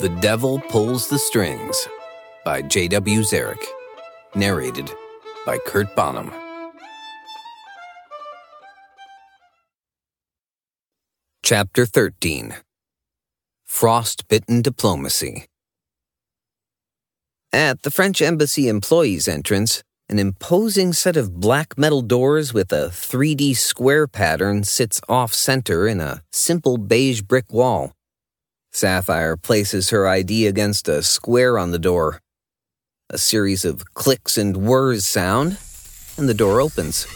The Devil Pulls the Strings by J.W. Zarek. Narrated by Kurt Bonham. Chapter 13 Frostbitten Diplomacy. At the French Embassy employees' entrance, an imposing set of black metal doors with a 3D square pattern sits off center in a simple beige brick wall. Sapphire places her ID against a square on the door. A series of clicks and whirs sound, and the door opens.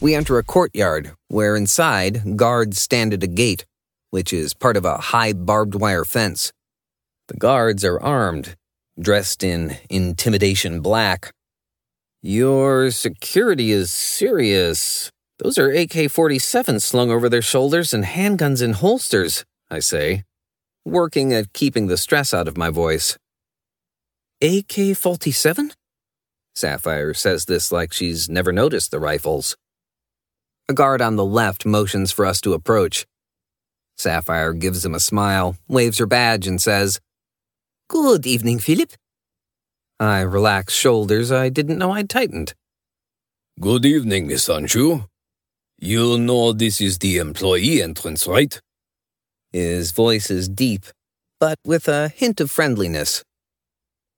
We enter a courtyard where inside guards stand at a gate, which is part of a high barbed wire fence. The guards are armed, dressed in intimidation black. Your security is serious. Those are AK 47s slung over their shoulders and handguns in holsters, I say working at keeping the stress out of my voice. AK 47? Sapphire says this like she's never noticed the rifles. A guard on the left motions for us to approach. Sapphire gives him a smile, waves her badge, and says, Good evening, Philip. I relax shoulders I didn't know I'd tightened. Good evening, Miss Anjou. You know this is the employee entrance, right? His voice is deep, but with a hint of friendliness.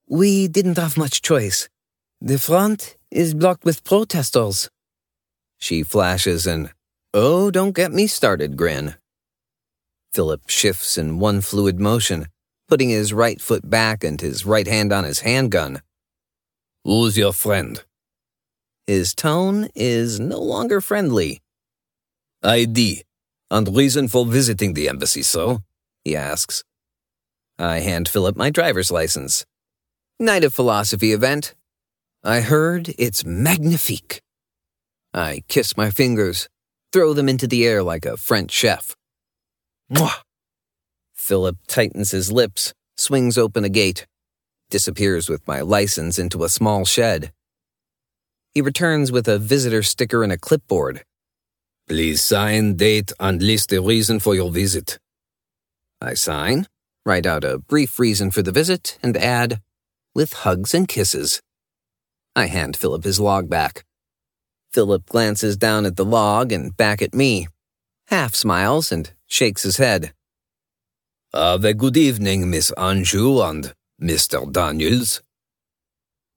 We didn't have much choice. The front is blocked with protesters. She flashes an, oh, don't get me started grin. Philip shifts in one fluid motion, putting his right foot back and his right hand on his handgun. Who's your friend? His tone is no longer friendly. ID. And reason for visiting the embassy, so? He asks. I hand Philip my driver's license. Night of Philosophy event. I heard it's magnifique. I kiss my fingers, throw them into the air like a French chef. Mwah! Philip tightens his lips, swings open a gate, disappears with my license into a small shed. He returns with a visitor sticker and a clipboard. Please sign, date, and list the reason for your visit. I sign, write out a brief reason for the visit, and add, with hugs and kisses. I hand Philip his log back. Philip glances down at the log and back at me, half smiles and shakes his head. Have a good evening, Miss Anjou and Mr. Daniels.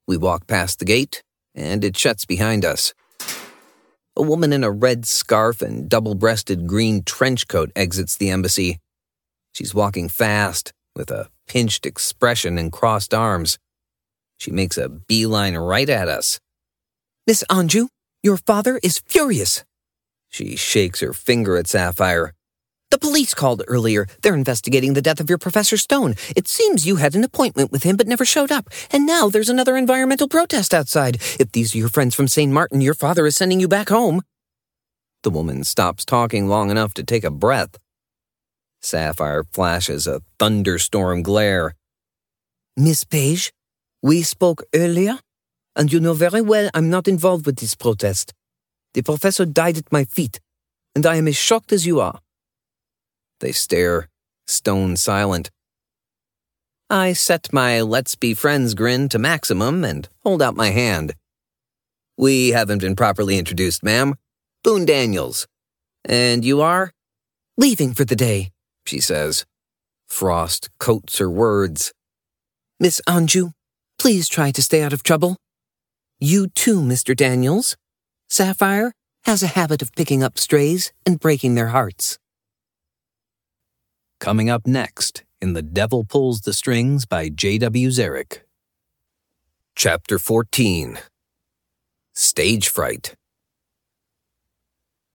We walk past the gate, and it shuts behind us. A woman in a red scarf and double breasted green trench coat exits the embassy. She's walking fast, with a pinched expression and crossed arms. She makes a beeline right at us. Miss Anjou, your father is furious. She shakes her finger at Sapphire. The police called earlier. They're investigating the death of your Professor Stone. It seems you had an appointment with him but never showed up. And now there's another environmental protest outside. If these are your friends from St. Martin, your father is sending you back home. The woman stops talking long enough to take a breath. Sapphire flashes a thunderstorm glare. Miss Page, we spoke earlier, and you know very well I'm not involved with this protest. The professor died at my feet, and I am as shocked as you are. They stare, stone silent. I set my let's be friends grin to maximum and hold out my hand. We haven't been properly introduced, ma'am. Boone Daniels. And you are? Leaving for the day, she says. Frost coats her words. Miss Anjou, please try to stay out of trouble. You too, Mr. Daniels. Sapphire has a habit of picking up strays and breaking their hearts. Coming up next in The Devil Pulls the Strings by J.W. Zarek. Chapter 14 Stage Fright.